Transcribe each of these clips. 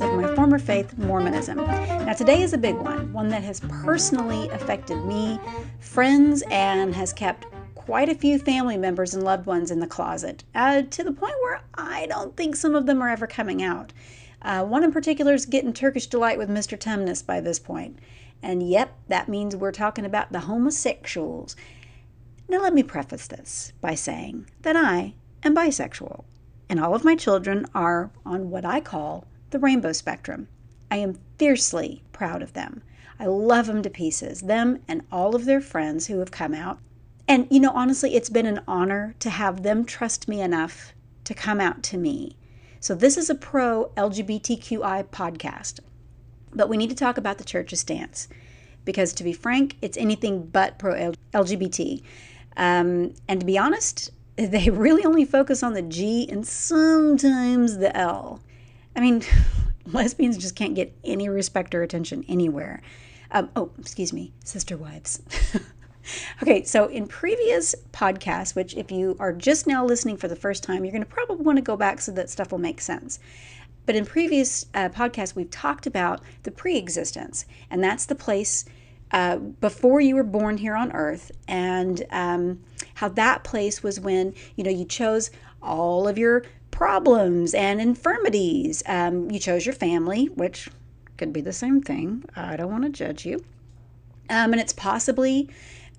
of my former faith, Mormonism. Now, today is a big one, one that has personally affected me, friends, and has kept quite a few family members and loved ones in the closet, uh, to the point where I don't think some of them are ever coming out. Uh, one in particular is getting Turkish delight with Mr. Tumnus by this point. And yep, that means we're talking about the homosexuals. Now, let me preface this by saying that I am bisexual, and all of my children are on what I call the rainbow spectrum. I am fiercely proud of them. I love them to pieces, them and all of their friends who have come out. And, you know, honestly, it's been an honor to have them trust me enough to come out to me. So, this is a pro LGBTQI podcast. But we need to talk about the church's stance because, to be frank, it's anything but pro LGBT. Um, and to be honest, they really only focus on the G and sometimes the L. I mean, lesbians just can't get any respect or attention anywhere. Um, oh, excuse me, sister wives. okay, so in previous podcasts, which if you are just now listening for the first time, you're going to probably want to go back so that stuff will make sense. But in previous uh, podcasts, we've talked about the pre existence, and that's the place uh, before you were born here on earth, and um, how that place was when you know you chose all of your problems and infirmities. Um, you chose your family, which could be the same thing. I don't want to judge you. Um, and it's possibly,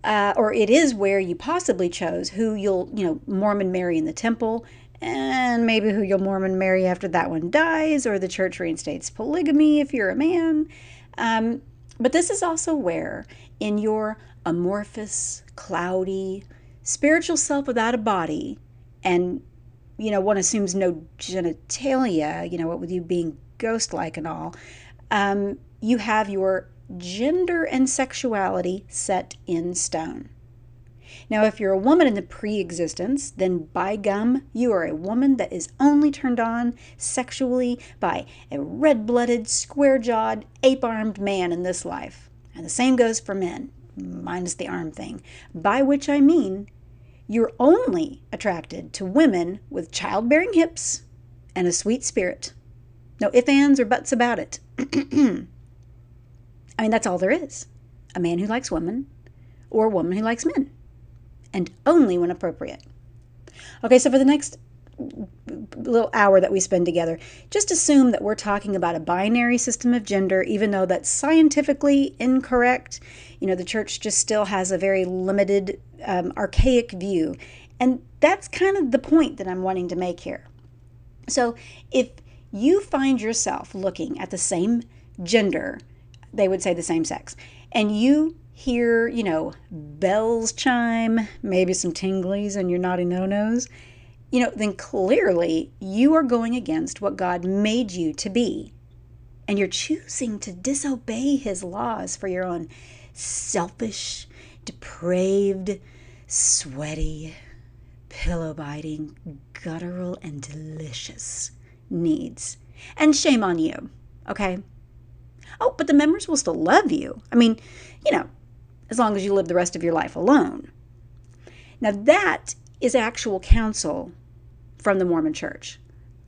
uh, or it is where you possibly chose who you'll, you know, Mormon marry in the temple, and maybe who you'll Mormon marry after that one dies, or the church reinstates polygamy if you're a man. Um, but this is also where, in your amorphous, cloudy, spiritual self without a body, and you know, one assumes no genitalia, you know, what with you being ghost like and all, um, you have your gender and sexuality set in stone. Now, if you're a woman in the pre existence, then by gum, you are a woman that is only turned on sexually by a red blooded, square jawed, ape armed man in this life. And the same goes for men, minus the arm thing, by which I mean you're only attracted to women with childbearing hips and a sweet spirit. No ifs, ands, or buts about it. I mean, that's all there is a man who likes women or a woman who likes men and only when appropriate. Okay, so for the next little hour that we spend together, just assume that we're talking about a binary system of gender, even though that's scientifically incorrect. You know, the church just still has a very limited, um, archaic view. And that's kind of the point that I'm wanting to make here. So if you find yourself looking at the same gender, they would say the same sex, and you hear, you know, bells chime, maybe some tinglies and your naughty no-nos, you know, then clearly you are going against what God made you to be. And you're choosing to disobey his laws for your own selfish, depraved, sweaty, pillow biting, guttural, and delicious needs. And shame on you, okay? Oh, but the members will still love you. I mean, you know, as long as you live the rest of your life alone. Now, that is actual counsel from the Mormon church.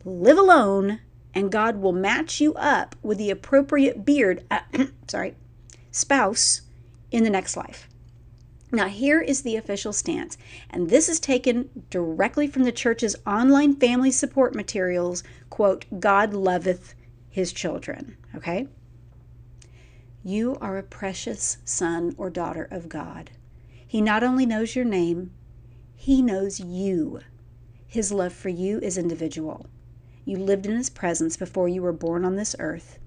Live alone, and God will match you up with the appropriate beard, uh, sorry, spouse in the next life. Now, here is the official stance, and this is taken directly from the church's online family support materials. Quote, God loveth his children. Okay? You are a precious son or daughter of God. He not only knows your name, He knows you. His love for you is individual. You lived in His presence before you were born on this earth.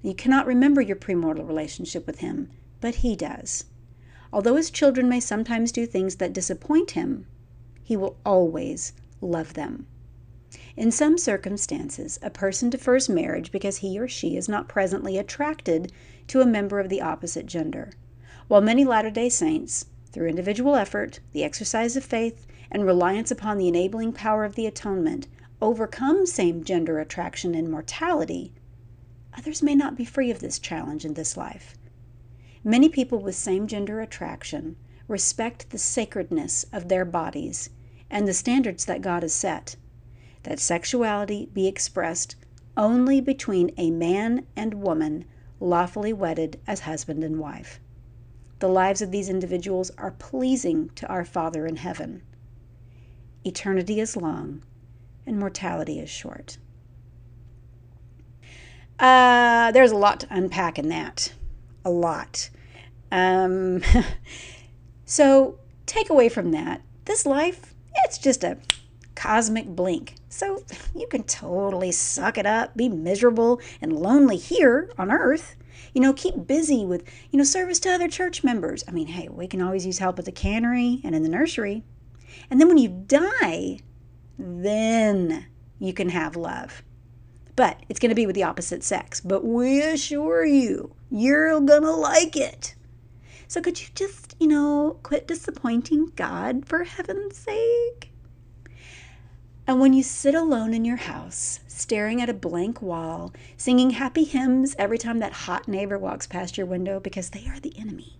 You cannot remember your premortal relationship with Him, but He does. Although His children may sometimes do things that disappoint Him, He will always love them. In some circumstances, a person defers marriage because he or she is not presently attracted to a member of the opposite gender. While many Latter day Saints, through individual effort, the exercise of faith, and reliance upon the enabling power of the atonement, overcome same gender attraction and mortality, others may not be free of this challenge in this life. Many people with same gender attraction respect the sacredness of their bodies and the standards that God has set. that sexuality be expressed only between a man and woman lawfully wedded as husband and wife. The lives of these individuals are pleasing to our Father in heaven. Eternity is long and mortality is short. Uh, there's a lot to unpack in that. A lot. Um, so, take away from that, this life, it's just a cosmic blink. So, you can totally suck it up, be miserable and lonely here on earth. You know, keep busy with, you know, service to other church members. I mean, hey, we can always use help at the cannery and in the nursery. And then when you die, then you can have love. But it's going to be with the opposite sex. But we assure you, you're going to like it. So could you just, you know, quit disappointing God for heaven's sake? And when you sit alone in your house, staring at a blank wall, singing happy hymns every time that hot neighbor walks past your window because they are the enemy,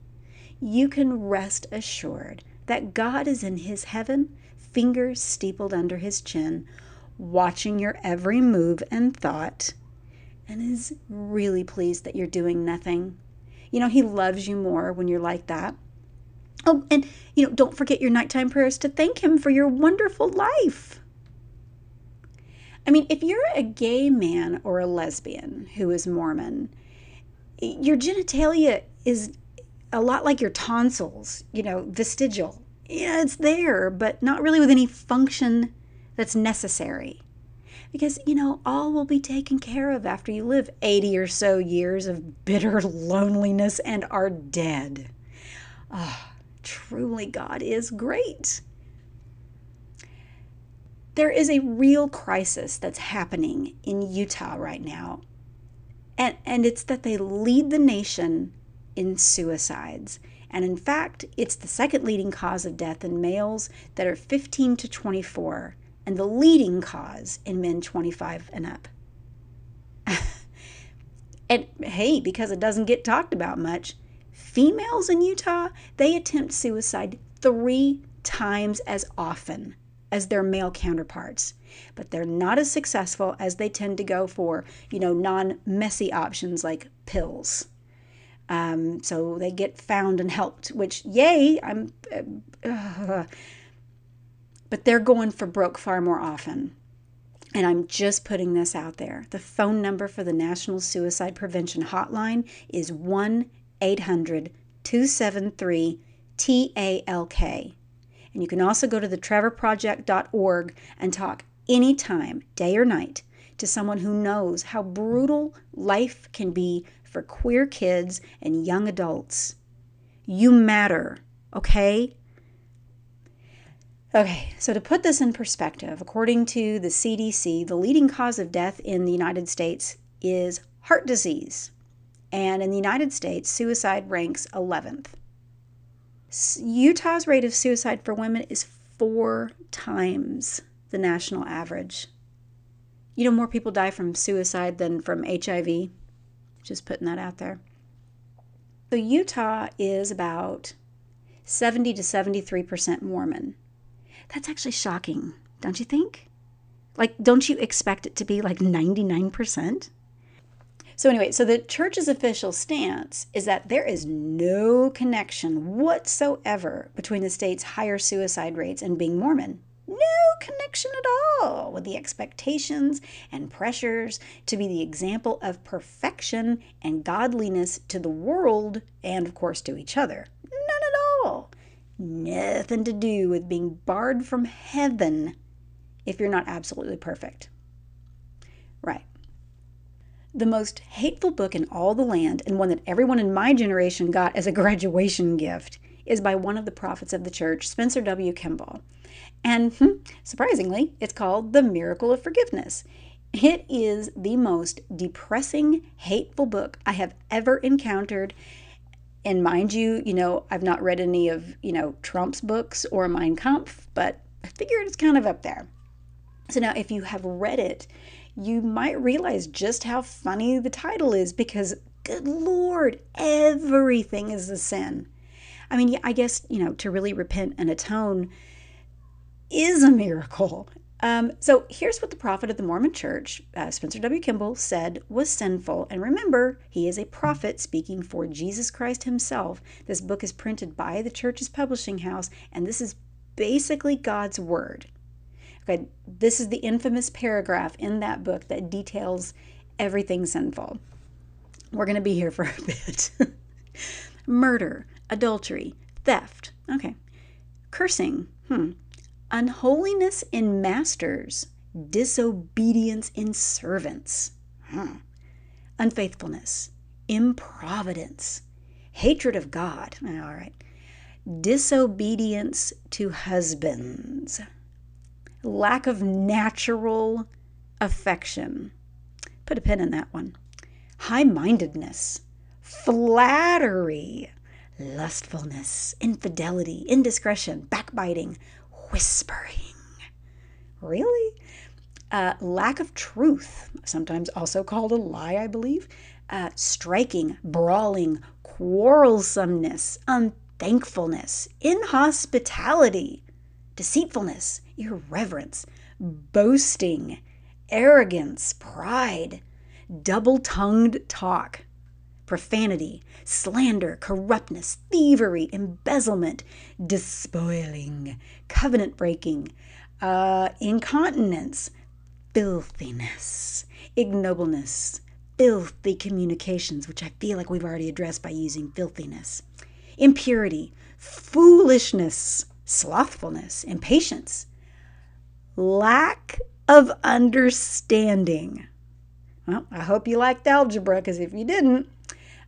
you can rest assured that God is in his heaven, fingers steepled under his chin, watching your every move and thought, and is really pleased that you're doing nothing. You know, he loves you more when you're like that. Oh, and, you know, don't forget your nighttime prayers to thank him for your wonderful life. I mean, if you're a gay man or a lesbian who is Mormon, your genitalia is a lot like your tonsils, you know, vestigial. Yeah, it's there, but not really with any function that's necessary. Because, you know, all will be taken care of after you live 80 or so years of bitter loneliness and are dead. Oh, truly, God is great there is a real crisis that's happening in Utah right now. And, and it's that they lead the nation in suicides. And in fact, it's the second leading cause of death in males that are 15 to 24, and the leading cause in men 25 and up. and hey, because it doesn't get talked about much, females in Utah, they attempt suicide three times as often as their male counterparts, but they're not as successful as they tend to go for, you know, non messy options like pills. Um, so they get found and helped, which, yay, I'm, uh, but they're going for broke far more often. And I'm just putting this out there. The phone number for the National Suicide Prevention Hotline is 1 800 273 TALK. And you can also go to the trevorproject.org and talk anytime, day or night, to someone who knows how brutal life can be for queer kids and young adults. You matter, okay? Okay, so to put this in perspective, according to the CDC, the leading cause of death in the United States is heart disease. And in the United States, suicide ranks 11th. Utah's rate of suicide for women is four times the national average. You know, more people die from suicide than from HIV. Just putting that out there. So, Utah is about 70 to 73% Mormon. That's actually shocking, don't you think? Like, don't you expect it to be like 99%? So, anyway, so the church's official stance is that there is no connection whatsoever between the state's higher suicide rates and being Mormon. No connection at all with the expectations and pressures to be the example of perfection and godliness to the world and, of course, to each other. None at all. Nothing to do with being barred from heaven if you're not absolutely perfect. The most hateful book in all the land, and one that everyone in my generation got as a graduation gift, is by one of the prophets of the church, Spencer W. Kimball. And hmm, surprisingly, it's called The Miracle of Forgiveness. It is the most depressing, hateful book I have ever encountered. And mind you, you know, I've not read any of, you know, Trump's books or Mein Kampf, but I figured it's kind of up there. So now, if you have read it, you might realize just how funny the title is because, good Lord, everything is a sin. I mean, I guess, you know, to really repent and atone is a miracle. Um, so here's what the prophet of the Mormon church, uh, Spencer W. Kimball, said was sinful. And remember, he is a prophet speaking for Jesus Christ himself. This book is printed by the church's publishing house, and this is basically God's word. Okay, this is the infamous paragraph in that book that details everything sinful. We're going to be here for a bit. Murder, adultery, theft. Okay. Cursing. Hmm unholiness in masters, disobedience in servants, hmm. unfaithfulness, improvidence, hatred of God. All right. Disobedience to husbands, lack of natural affection. Put a pin in that one. High mindedness, flattery, lustfulness, infidelity, indiscretion, backbiting, whispering. Really? Uh, lack of truth, sometimes also called a lie, I believe. Uh, striking, brawling, quarrelsomeness, unthankfulness, inhospitality, deceitfulness, irreverence, boasting, arrogance, pride, double tongued talk, profanity, slander, corruptness, thievery, embezzlement, despoiling, covenant breaking, uh, incontinence, filthiness, ignobleness, filthy communications, which I feel like we've already addressed by using filthiness, impurity, foolishness, slothfulness, impatience, lack of understanding. Well, I hope you liked algebra because if you didn't,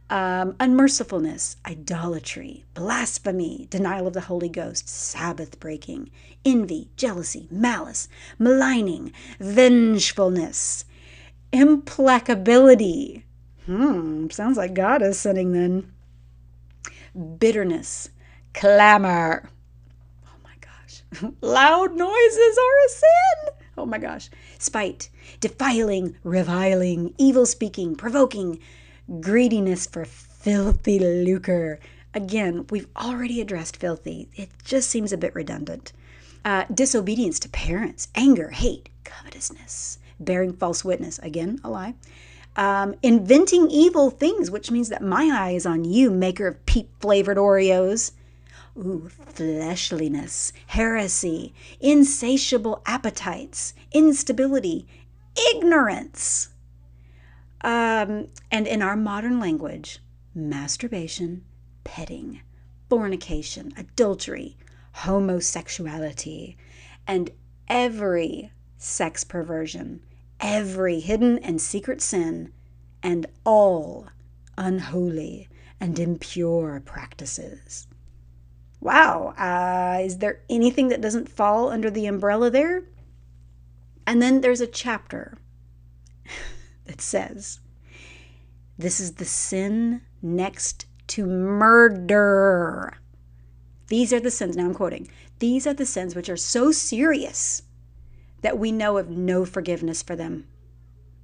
um, unmercifulness, idolatry, blasphemy, denial of the Holy Ghost, Sabbath breaking, envy, jealousy, malice, maligning, vengefulness, implacability. Hmm, sounds like God is sinning then. Bitterness, clamor. Loud noises are a sin. Oh my gosh. Spite, defiling, reviling, evil speaking, provoking, greediness for filthy lucre. Again, we've already addressed filthy. It just seems a bit redundant. Uh, disobedience to parents, anger, hate, covetousness, bearing false witness. Again, a lie. Um, inventing evil things, which means that my eye is on you, maker of peat flavored Oreos. Ooh, fleshliness, heresy, insatiable appetites, instability, ignorance. Um, and in our modern language, masturbation, petting, fornication, adultery, homosexuality, and every sex perversion, every hidden and secret sin, and all unholy and impure practices. Wow, uh, is there anything that doesn't fall under the umbrella there? And then there's a chapter that says, This is the sin next to murder. These are the sins, now I'm quoting, these are the sins which are so serious that we know of no forgiveness for them.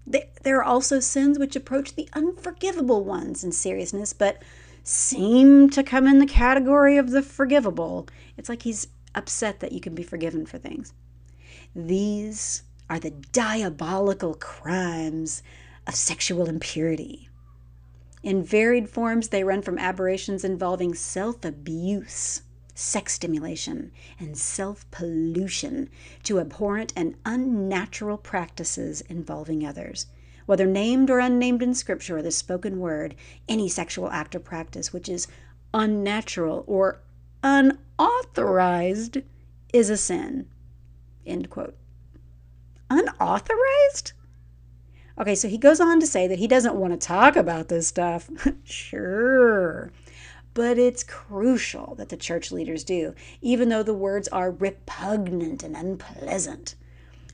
There are also sins which approach the unforgivable ones in seriousness, but seem to come in the category of the forgivable. It's like he's upset that you can be forgiven for things. These are the diabolical crimes of sexual impurity. In varied forms, they run from aberrations involving self abuse, sex stimulation, and self pollution to abhorrent and unnatural practices involving others. Whether named or unnamed in Scripture or the spoken word, any sexual act or practice which is unnatural or unauthorized is a sin. End quote unauthorized? Okay, so he goes on to say that he doesn't want to talk about this stuff. sure. But it's crucial that the church leaders do, even though the words are repugnant and unpleasant.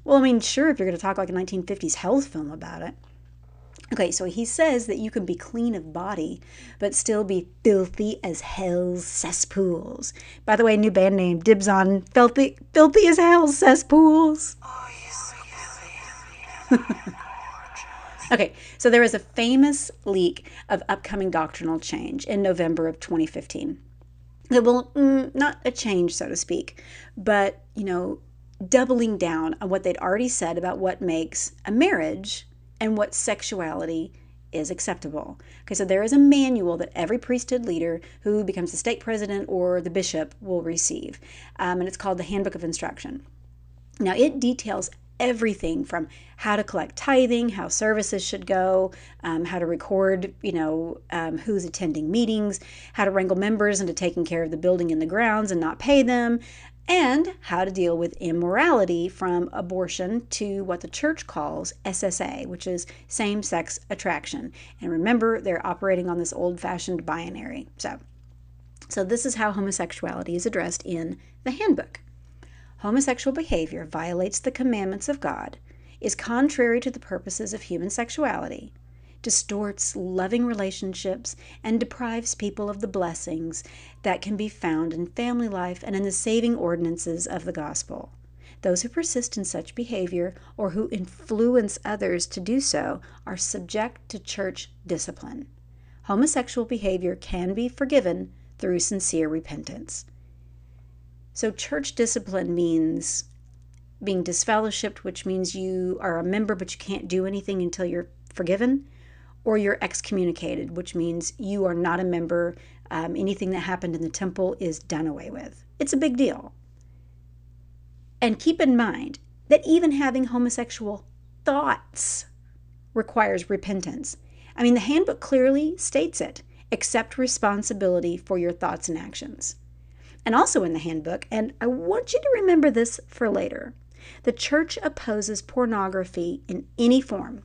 Well, I mean, sure, if you're going to talk like a 1950s health film about it. Okay, so he says that you can be clean of body, but still be filthy as hell's cesspools. By the way, new band name, dibs on filthy, filthy as hell's cesspools. Oh, okay, so there was a famous leak of upcoming doctrinal change in November of 2015. Well, mm, not a change, so to speak, but, you know, doubling down on what they'd already said about what makes a marriage and what sexuality is acceptable. Okay, so there is a manual that every priesthood leader who becomes the stake president or the bishop will receive, um, and it's called the Handbook of Instruction. Now, it details everything from how to collect tithing, how services should go, um, how to record, you know, um, who's attending meetings, how to wrangle members into taking care of the building and the grounds and not pay them, and how to deal with immorality from abortion to what the church calls SSA, which is same sex attraction. And remember, they're operating on this old fashioned binary. So, so, this is how homosexuality is addressed in the handbook. Homosexual behavior violates the commandments of God, is contrary to the purposes of human sexuality, distorts loving relationships, and deprives people of the blessings that can be found in family life and in the saving ordinances of the gospel. Those who persist in such behavior or who influence others to do so are subject to church discipline. Homosexual behavior can be forgiven through sincere repentance. So, church discipline means being disfellowshipped, which means you are a member but you can't do anything until you're forgiven, or you're excommunicated, which means you are not a member. Um, anything that happened in the temple is done away with. It's a big deal. And keep in mind that even having homosexual thoughts requires repentance. I mean, the handbook clearly states it accept responsibility for your thoughts and actions and also in the handbook, and I want you to remember this for later. The church opposes pornography in any form.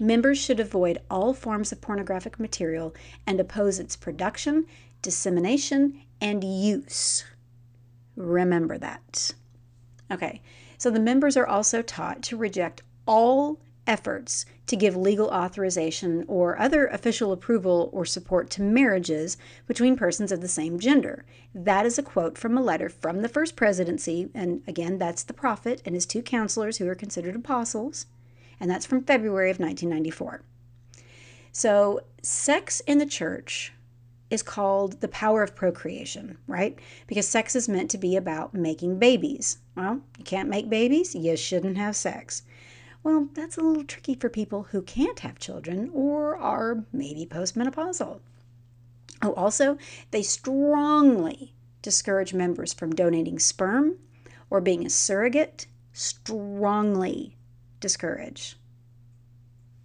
Members should avoid all forms of pornographic material and oppose its production, dissemination, and use. Remember that. Okay, so the members are also taught to reject all efforts to give legal authorization or other official approval or support to marriages between persons of the same gender. That is a quote from a letter from the first presidency, and again, that's the prophet and his two counselors who are considered apostles, and that's from February of 1994. So, sex in the church is called the power of procreation, right? Because sex is meant to be about making babies. Well, you can't make babies, you shouldn't have sex. Well, that's a little tricky for people who can't have children or are maybe postmenopausal. Oh, also, they strongly discourage members from donating sperm or being a surrogate. Strongly discourage.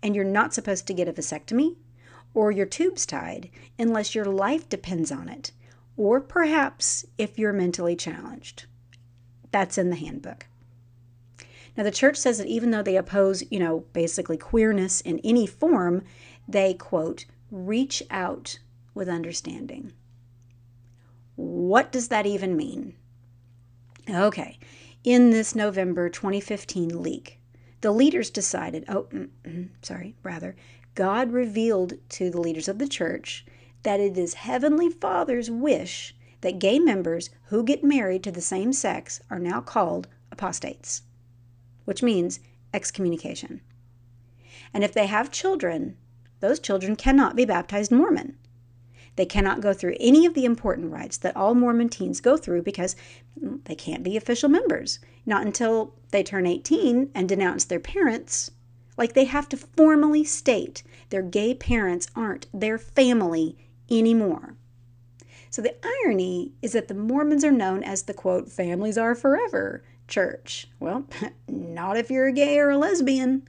And you're not supposed to get a vasectomy or your tubes tied unless your life depends on it, or perhaps if you're mentally challenged. That's in the handbook. Now, the church says that even though they oppose, you know, basically queerness in any form, they, quote, reach out with understanding. What does that even mean? Okay, in this November 2015 leak, the leaders decided, oh, mm, mm, sorry, rather, God revealed to the leaders of the church that it is Heavenly Father's wish that gay members who get married to the same sex are now called apostates which means excommunication. And if they have children, those children cannot be baptized Mormon. They cannot go through any of the important rites that all Mormon teens go through because they can't be official members. Not until they turn 18 and denounce their parents. Like they have to formally state their gay parents aren't their family anymore. So the irony is that the Mormons are known as the quote, families are forever church. Well, not if you're a gay or a lesbian.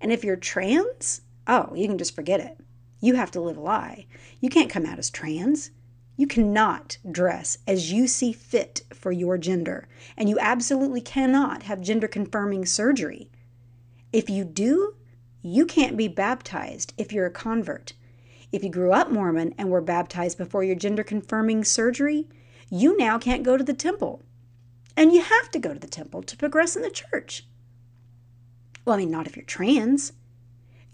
And if you're trans, oh, you can just forget it. You have to live a lie. You can't come out as trans. You cannot dress as you see fit for your gender. And you absolutely cannot have gender confirming surgery. If you do, you can't be baptized if you're a convert. If you grew up Mormon and were baptized before your gender confirming surgery, you now can't go to the temple and you have to go to the temple to progress in the church. Well, I mean, not if you're trans.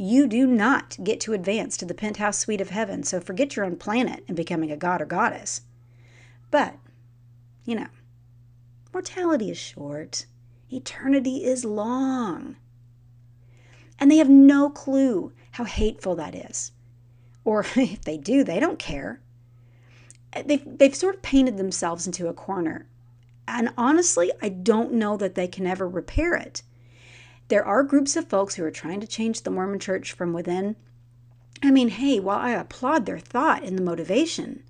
You do not get to advance to the penthouse suite of heaven, so forget your own planet and becoming a god or goddess. But, you know, mortality is short, eternity is long. And they have no clue how hateful that is. Or if they do, they don't care. Uh, they've, they've sort of painted themselves into a corner And honestly, I don't know that they can ever repair it. There are groups of folks who are trying to change the Mormon church from within. I mean, hey, while I applaud their thought and the motivation,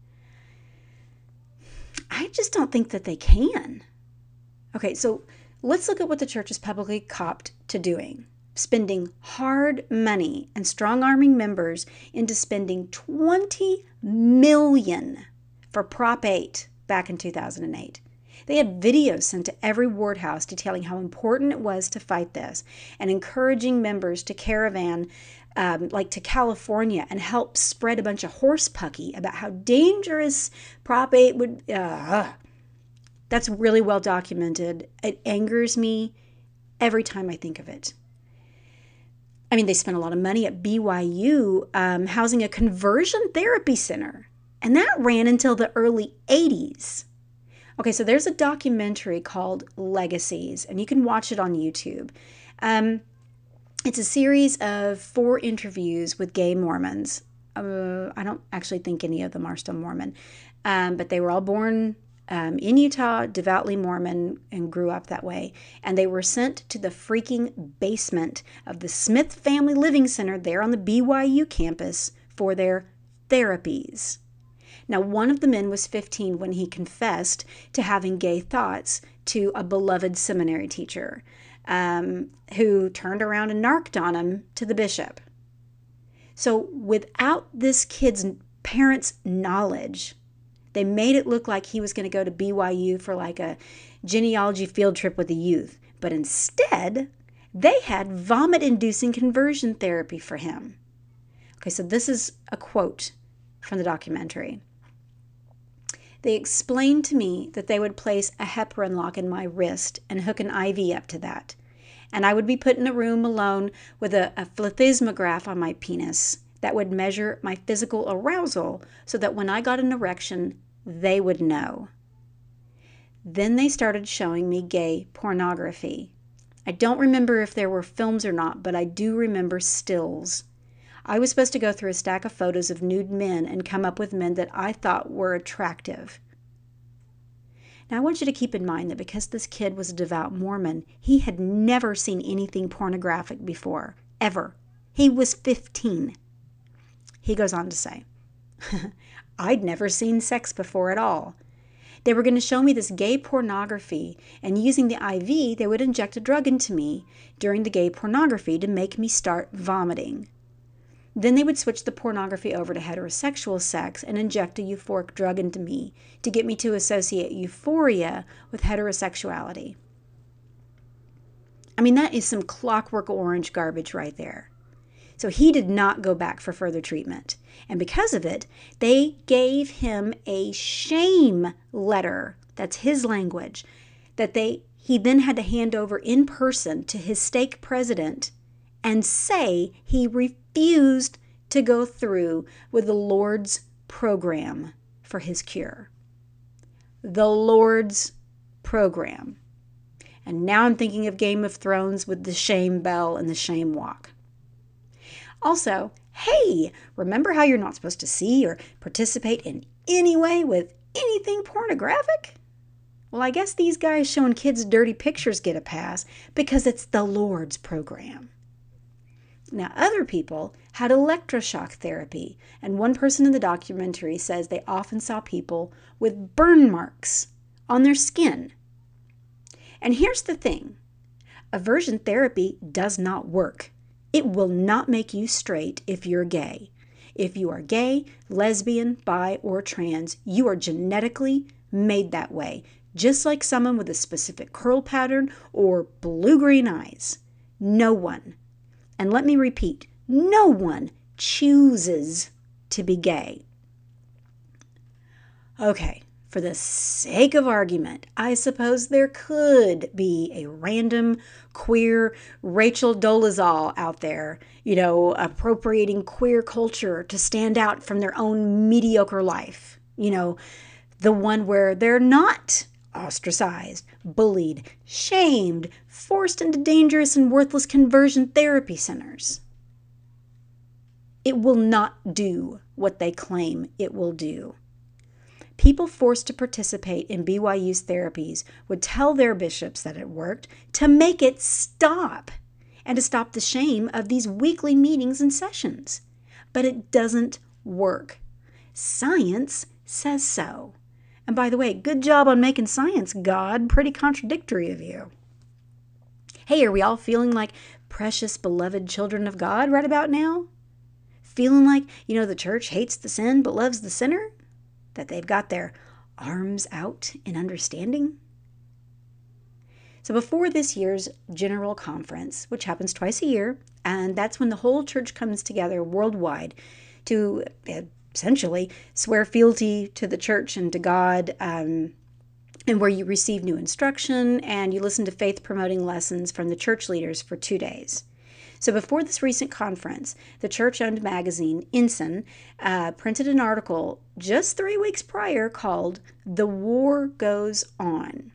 I just don't think that they can. Okay, so let's look at what the church has publicly copped to doing spending hard money and strong arming members into spending 20 million for Prop 8 back in 2008. They had videos sent to every ward house detailing how important it was to fight this and encouraging members to caravan um, like to California and help spread a bunch of horse pucky about how dangerous Prop 8 would. Uh, that's really well documented. It angers me every time I think of it. I mean, they spent a lot of money at BYU um, housing a conversion therapy center, and that ran until the early 80s. Okay, so there's a documentary called Legacies, and you can watch it on YouTube. Um, it's a series of four interviews with gay Mormons. Uh, I don't actually think any of them are still Mormon, um, but they were all born um, in Utah, devoutly Mormon, and grew up that way. And they were sent to the freaking basement of the Smith Family Living Center there on the BYU campus for their therapies. Now, one of the men was 15 when he confessed to having gay thoughts to a beloved seminary teacher um, who turned around and narked on him to the bishop. So, without this kid's parents' knowledge, they made it look like he was going to go to BYU for like a genealogy field trip with the youth. But instead, they had vomit inducing conversion therapy for him. Okay, so this is a quote from the documentary. They explained to me that they would place a heparin lock in my wrist and hook an IV up to that. And I would be put in a room alone with a, a on my penis that would measure my physical arousal so that when I got an erection, they would know. Then they started showing me gay pornography. I don't remember if there were films or not, but I do remember stills. I was supposed to go through a stack of photos of nude men and come up with men that I thought were attractive. Now, I want you to keep in mind that because this kid was a devout Mormon, he had never seen anything pornographic before, ever. He was 15. He goes on to say, I'd never seen sex before at all. They were going to show me this gay pornography, and using the IV, they would inject a drug into me during the gay pornography to make me start vomiting. Then they would switch the pornography over to heterosexual sex and inject a euphoric drug into me to get me to associate euphoria with heterosexuality. I mean, that is some clockwork orange garbage right there. So he did not go back for further treatment. And because of it, they gave him a shame letter. That's his language. That they he then had to hand over in person to his stake president and say he refused to go through with the Lord's program for his cure. The Lord's program. And now I'm thinking of Game of Thrones with the shame bell and the shame walk. Also, hey, remember how you're not supposed to see or participate in any way with anything pornographic? Well, I guess these guys showing kids dirty pictures get a pass because it's the Lord's program. Now, other people had electroshock therapy, and one person in the documentary says they often saw people with burn marks on their skin. And here's the thing aversion therapy does not work. It will not make you straight if you're gay. If you are gay, lesbian, bi, or trans, you are genetically made that way, just like someone with a specific curl pattern or blue green eyes. No one, and let me repeat, no one chooses to be gay. Okay, for the sake of argument, I suppose there could be a random queer Rachel Dolezal out there, you know, appropriating queer culture to stand out from their own mediocre life. You know, the one where they're not ostracized, bullied, shamed, forced into dangerous and worthless conversion therapy centers. It will not do what they claim it will do people forced to participate in BYU's therapies would tell their bishops that it worked to make it stop and to stop the shame of these weekly meetings and sessions. But it doesn't work. Science says so. And by the way, good job on making science, God. Pretty contradictory of you. Hey, are we all feeling like precious, beloved children of God right about now? Feeling like, you know, the church hates the sin but loves the sinner? That they've got their arms out in understanding? So, before this year's General Conference, which happens twice a year, and that's when the whole church comes together worldwide to uh, essentially swear fealty to the church and to God, um, and where you receive new instruction and you listen to faith promoting lessons from the church leaders for two days. So, before this recent conference, the church owned magazine Ensign uh, printed an article just three weeks prior called The War Goes On.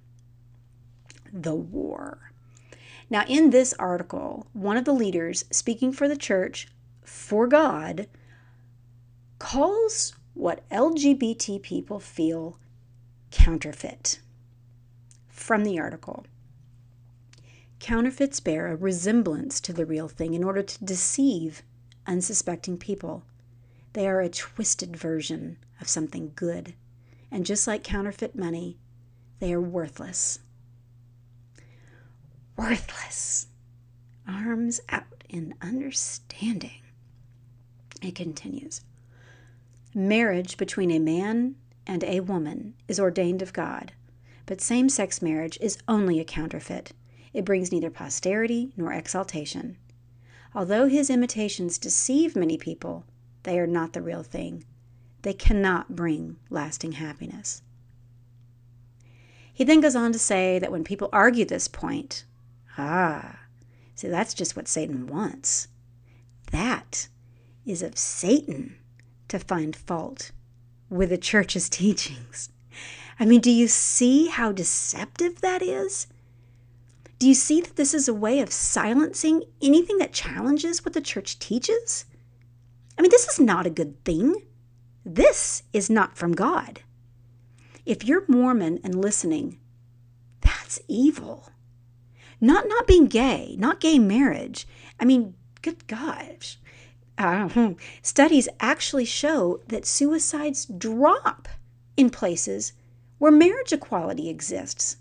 The War. Now, in this article, one of the leaders speaking for the church for God calls what LGBT people feel counterfeit. From the article Counterfeits bear a resemblance to the real thing in order to deceive unsuspecting people. They are a twisted version of something good. And just like counterfeit money, they are worthless. Worthless. Arms out in understanding. It continues. Marriage between a man and a woman is ordained of God, but same sex marriage is only a counterfeit. It brings neither posterity nor exaltation. Although his imitations deceive many people, they are not the real thing. They cannot bring lasting happiness. He then goes on to say that when people argue this point, ah, see, that's just what Satan wants. That is of Satan to find fault with the church's teachings. I mean, do you see how deceptive that is? Do you see that this is a way of silencing anything that challenges what the church teaches? I mean, this is not a good thing. This is not from God. If you're Mormon and listening, that's evil. Not not being gay, not gay marriage. I mean, good gosh uh, studies actually show that suicides drop in places where marriage equality exists.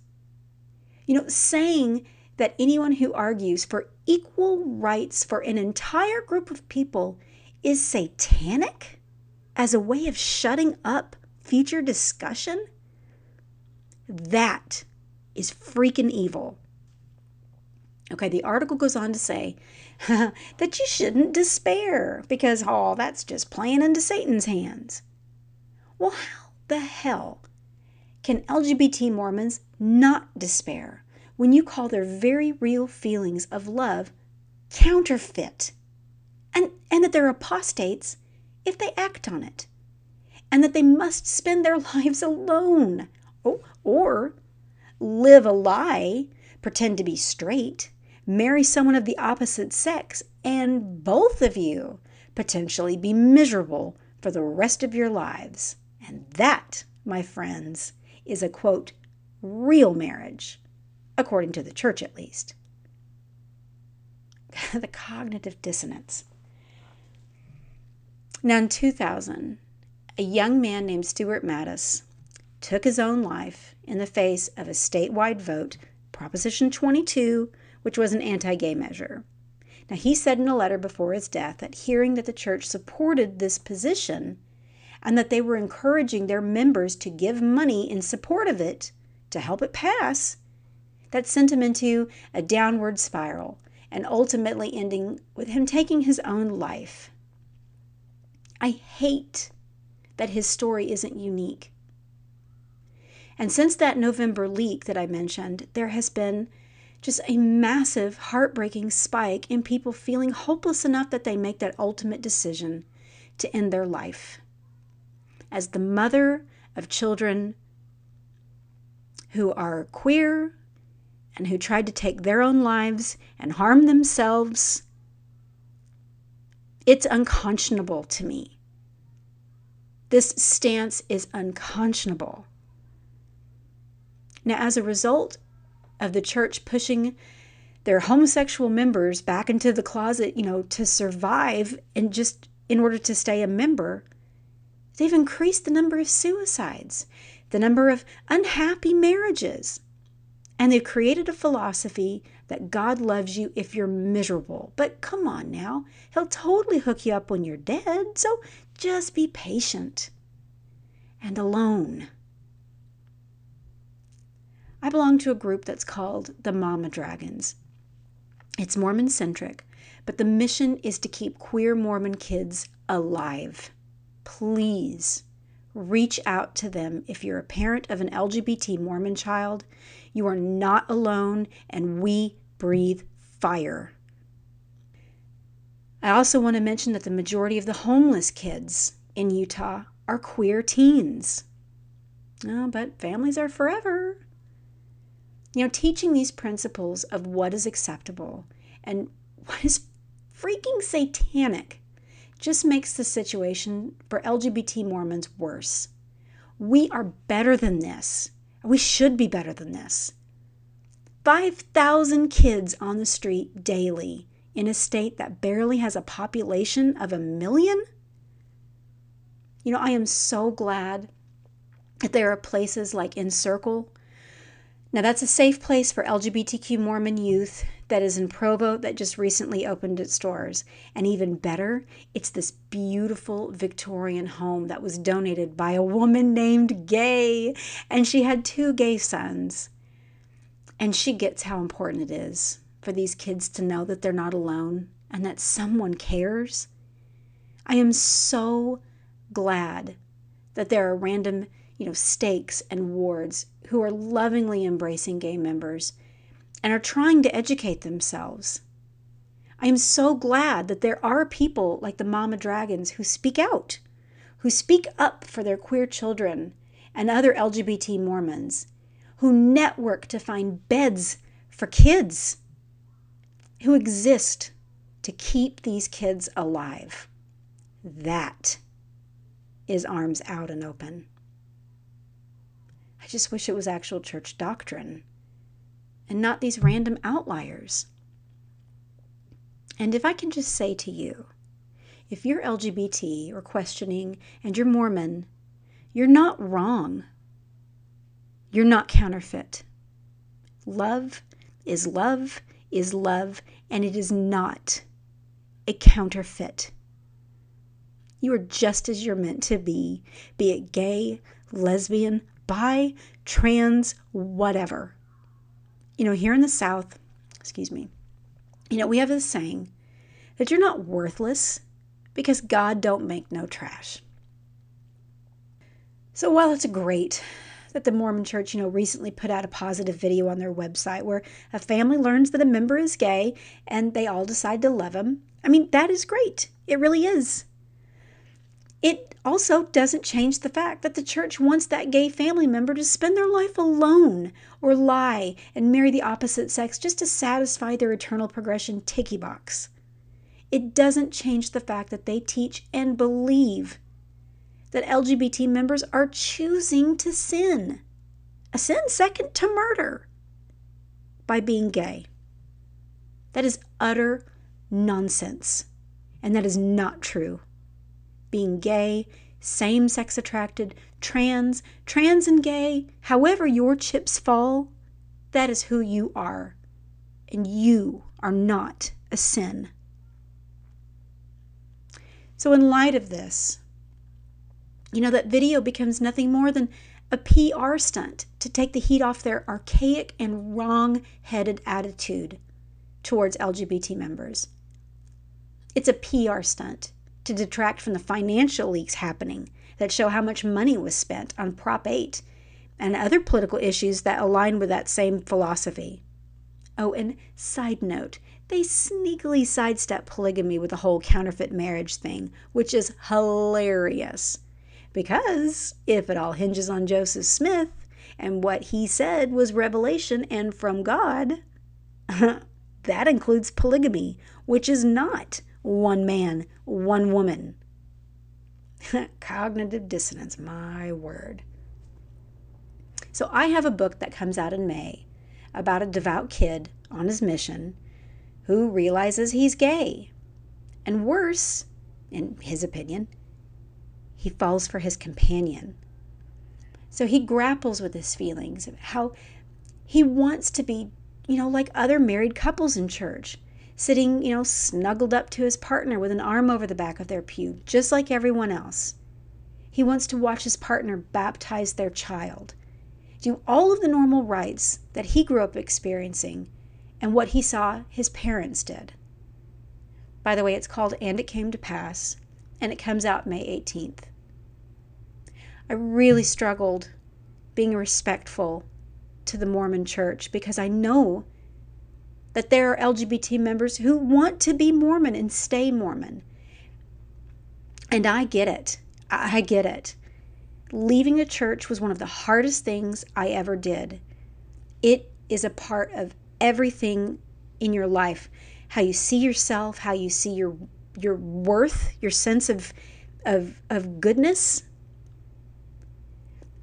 You know, saying that anyone who argues for equal rights for an entire group of people is satanic as a way of shutting up future discussion, that is freaking evil. Okay, the article goes on to say that you shouldn't despair because, oh, that's just playing into Satan's hands. Well, how the hell can LGBT Mormons not despair when you call their very real feelings of love counterfeit? And, and that they're apostates if they act on it, and that they must spend their lives alone, or, or live a lie, pretend to be straight, marry someone of the opposite sex, and both of you potentially be miserable for the rest of your lives. And that, my friends, is a quote, real marriage, according to the church at least. the cognitive dissonance. Now, in 2000, a young man named Stuart Matis took his own life in the face of a statewide vote, Proposition 22, which was an anti gay measure. Now, he said in a letter before his death that hearing that the church supported this position and that they were encouraging their members to give money in support of it to help it pass, that sent him into a downward spiral and ultimately ending with him taking his own life. I hate that his story isn't unique. And since that November leak that I mentioned, there has been just a massive, heartbreaking spike in people feeling hopeless enough that they make that ultimate decision to end their life. As the mother of children who are queer and who tried to take their own lives and harm themselves, it's unconscionable to me This stance is unconscionable. Now, as a result of the church pushing their homosexual members back into the closet, you know, to survive and just in order to stay a member, they've increased the number of suicides, the number of unhappy marriages. And they've created a philosophy that God loves you if you're miserable. But come on now, He'll totally hook you up when you're dead. So just be patient and alone. I belong to a group that's called the Mama Dragons. It's Mormon centric, but the mission is to keep queer Mormon kids alive. Please reach out to them if you're a parent of an LGBT Mormon child. You are not alone, and we breathe fire. I also want to mention that the majority of the homeless kids in Utah are queer teens. Oh, but families are forever. You know, teaching these principles of what is acceptable and what is freaking satanic just makes the situation for LGBT Mormons worse. We are better than this. We should be better than this. 5,000 kids on the street daily in a state that barely has a population of a million? You know, I am so glad that there are places like Encircle now, that's a safe place for LGBTQ Mormon youth that is in Provo that just recently opened its doors. And even better, it's this beautiful Victorian home that was donated by a woman named Gay. And she had two gay sons. And she gets how important it is for these kids to know that they're not alone and that someone cares. I am so glad that there are random you know, stakes and wards who are lovingly embracing gay members and are trying to educate themselves. I am so glad that there are people like the Mama Dragons who speak out, who speak up for their queer children and other LGBT Mormons, who network to find beds for kids, who exist to keep these kids alive. That is arms out and open. I just wish it was actual church doctrine and not these random outliers. And if I can just say to you, if you're LGBT or questioning and you're Mormon, you're not wrong. You're not counterfeit. Love is love is love, and it is not a counterfeit. You are just as you're meant to be, be it gay, lesbian, bi, trans, whatever. You know, here in the South, excuse me, you know, we have this saying that you're not worthless because God don't make no trash. So while it's great that the Mormon Church, you know, recently put out a positive video on their website where a family learns that a member is gay and they all decide to love him. I mean, that is great. It really is. It also doesn't change the fact that the church wants that gay family member to spend their life alone or lie and marry the opposite sex just to satisfy their eternal progression ticky box. It doesn't change the fact that they teach and believe that LGBT members are choosing to sin, a sin second to murder, by being gay. That is utter nonsense, and that is not true being gay, same sex attracted, trans, trans and gay, however your chips fall, that is who you are. And you are not a sin. So, in light of this, you know, that video becomes nothing more than a PR stunt to take the heat off their archaic and wrong headed attitude towards LGBT members. It's a PR stunt to detract from the financial leaks happening that show how much money was spent on Prop 8 and other political issues that align with that same philosophy. Oh, and side note, they sneakily sidestep polygamy with the whole counterfeit marriage thing, which is hilarious. Because if it all hinges on Joseph Smith and what he said was revelation and from God, that includes polygamy, which is not one man, one woman. Cognitive dissonance, my word. So I have a book that comes out in May about a devout kid on his mission who realizes he's gay. And worse, in his opinion, he falls for his companion. So he grapples with his feelings how he wants to be, you know, like other married couples in church, sitting, you know, snuggled up to his partner with an arm over the back of their pew, just like everyone else. He wants to watch his partner baptize their child, do all of the normal rites that he grew up experiencing and what he saw his parents did. By the way, it's called And It Came to Pass, and it comes out May 18th. I really struggled being respectful to the Mormon church because I know that there are LGBT members who want to be Mormon and stay Mormon. And I get it. I get it. Leaving the church was one of the hardest things I ever did. It is a part of everything in your life how you see yourself, how you see your your worth, your sense of of of goodness.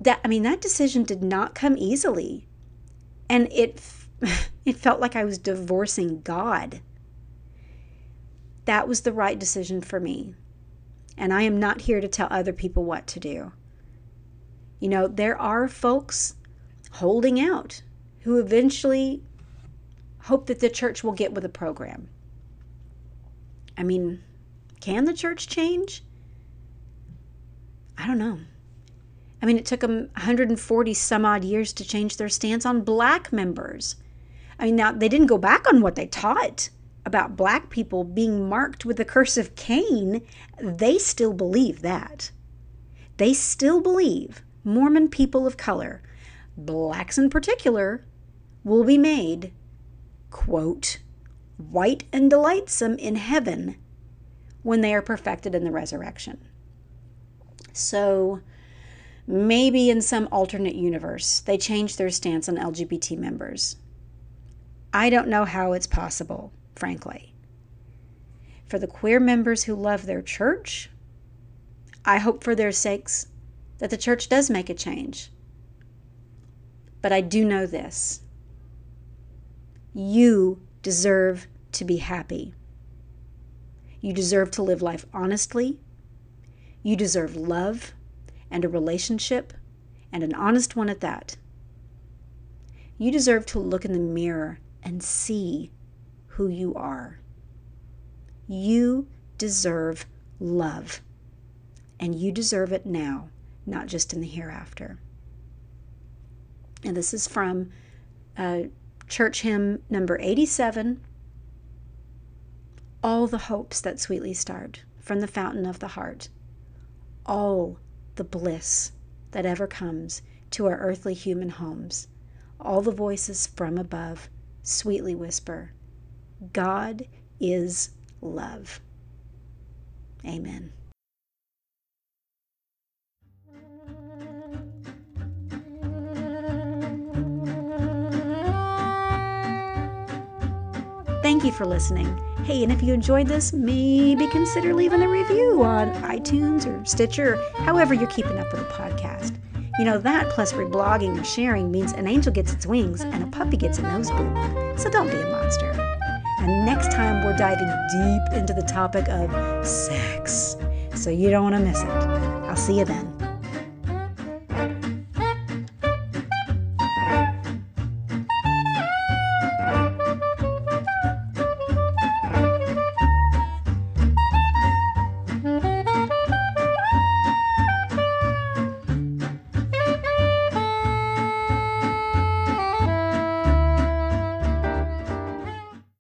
That I mean that decision did not come easily. And it it felt like I was divorcing God. That was the right decision for me. And I am not here to tell other people what to do. You know, there are folks holding out who eventually hope that the church will get with the program. I mean, can the church change? I don't know. I mean, it took them 140 some odd years to change their stance on black members. I mean, now they didn't go back on what they taught about black people being marked with the curse of Cain. They still believe that. They still believe Mormon people of color, blacks in particular, will be made, quote, white and delightsome in heaven when they are perfected in the resurrection. So, maybe in some alternate universe, they change their stance on LGBT members. I don't know how it's possible, frankly. For the queer members who love their church, I hope for their sakes that the church does make a change. But I do know this you deserve to be happy. You deserve to live life honestly. You deserve love and a relationship, and an honest one at that. You deserve to look in the mirror and see who you are. You deserve love, and you deserve it now, not just in the hereafter. And this is from uh, church hymn number 87 All the hopes that sweetly start from the fountain of the heart, all the bliss that ever comes to our earthly human homes, all the voices from above sweetly whisper, God is love. Amen. Thank you for listening. Hey, and if you enjoyed this, maybe consider leaving a review on iTunes or Stitcher, or however you're keeping up with the podcast. You know, that plus reblogging or sharing means an angel gets its wings and a puppy gets a nose boot. So don't be a monster. And next time, we're diving deep into the topic of sex. So you don't want to miss it. I'll see you then.